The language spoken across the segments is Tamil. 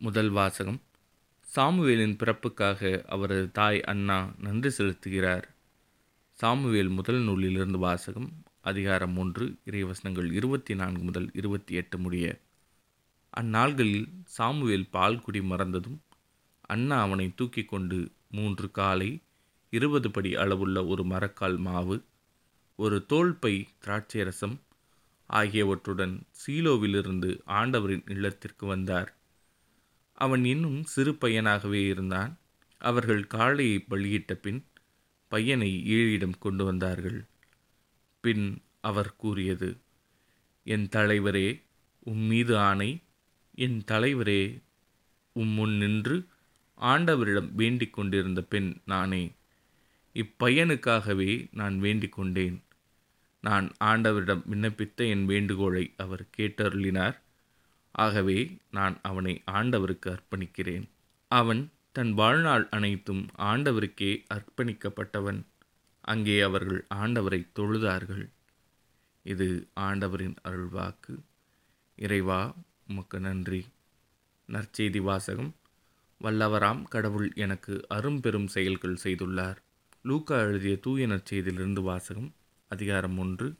முதல் வாசகம். சாமுவேலின் பிறப்புக்காக அவரது தாய் அண்ணா நன்றி செலுத்துகிறார். சாமுவேல் முதல் நூலிலிருந்து வாசகம் அதிகாரம் ஒன்று இறைவசனங்கள் இருபத்தி நான்கு முதல் இருபத்தி எட்டு முடிய. அந்நாள்களில் சாமுவேல் பால் குடி மறந்ததும் அண்ணா அவனை தூக்கி கொண்டு மூன்று காலை இருபது படி அளவுள்ள ஒரு மரக்கால் மாவு ஒரு தோல்பை திராட்சை ரசம் ஆகியவற்றுடன் சீலோவிலிருந்து ஆண்டவரின் இல்லத்திற்கு வந்தார். அவன் இன்னும் சிறு பையனாகவே இருந்தான். அவர்கள் காளையை பலியிட்ட பின் பையனை ஏழிடம் கொண்டு வந்தார்கள். பின் அவர் கூறியது என் தலைவரே உம் மீது ஆணை. என் தலைவரே உம் முன் நின்று ஆண்டவரிடம் வேண்டிக் கொண்டிருந்த பெண் நானே. இப்பையனுக்காகவே நான் வேண்டிக் கொண்டேன். நான் ஆண்டவரிடம் விண்ணப்பித்த என் வேண்டுகோளை அவர் கேட்டருளினார். ஆகவே நான் அவனை ஆண்டவருக்கு அர்ப்பணிக்கிறேன். அவன் தன் வாழ்நாள் அனைத்தும் ஆண்டவருக்கே அர்ப்பணிக்கப்பட்டவன். அங்கே அவர்கள் ஆண்டவரை தொழுதார்கள். இது ஆண்டவரின் அருள்வாக்கு. இறைவா உமக்கு நன்றி. நற்செய்தி வாசகம். வல்லவராம் கடவுள் எனக்கு அரும்பெரும் செயல்கள் செய்துள்ளார். லூக்கா எழுதிய தூய நற்செய்தியிலிருந்து வாசகம் அதிகாரம் ஒன்று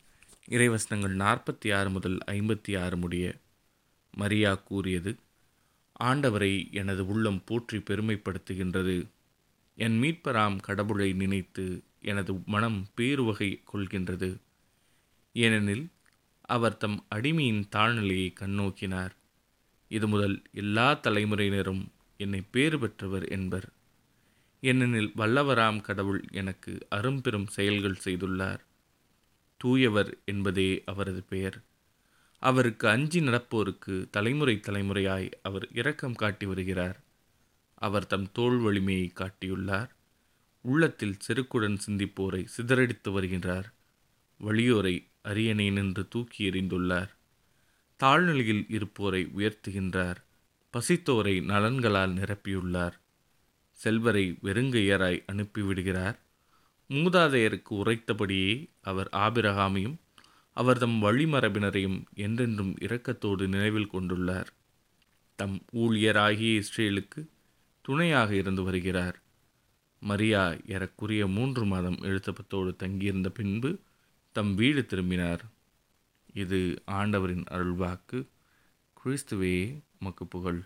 இறைவசனங்கள் நாற்பத்தி ஆறு முதல் ஐம்பத்தி ஆறு முடிய மரியா கூறியது ஆண்டவரை எனது உள்ளம் போற்றி பெருமைப்படுத்துகின்றது. என் மீட்பராம் கடவுளை நினைத்து எனது மனம் பேருவகை கொள்கின்றது. ஏனெனில் அவர் தம் அடிமையின் தாழ்நிலையை கண்ணோக்கினார். இது முதல் எல்லா தலைமுறையினரும் என்னை பேறு பெற்றவர் என்பர். ஏனெனில் வல்லவராம் கடவுள் எனக்கு அரும்பெரும் செயல்கள் செய்துள்ளார். தூயவர் என்பதே அவரது பெயர். அவருக்கு அஞ்சி நடப்போருக்கு தலைமுறை தலைமுறையாய் அவர் இரக்கம் காட்டி வருகிறார். அவர் தம் தோல் வலிமையை காட்டியுள்ளார். உள்ளத்தில் செருக்குடன் சிந்திப்போரை சிதறடித்து வருகின்றார். வலியோரை அரியணை நின்று தூக்கி எறிந்துள்ளார். தாழ்நிலையில் இருப்போரை உயர்த்துகின்றார். பசித்தோரை நலன்களால் நிரப்பியுள்ளார். செல்வரை வெறுங்கையராய் அனுப்பிவிடுகிறார். மூதாதையருக்கு உரைத்தபடியே அவர் ஆபிரகாமையும் அவர் தம் வழிமரபினரையும் என்றென்றும் இரக்கத்தோடு நினைவில் கொண்டுள்ளார். தம் ஊழியராகிய இஸ்ரேலுக்கு துணையாக இருந்து வருகிறார். மரியா ஏறக்குறைய மூன்று மாதம் எழுத்தப்பத்தோடு தங்கியிருந்த பின்பு தம் வீடு திரும்பினார். இது ஆண்டவரின் அருள்வாக்கு. கிறிஸ்துவே மக்கு புகழ்.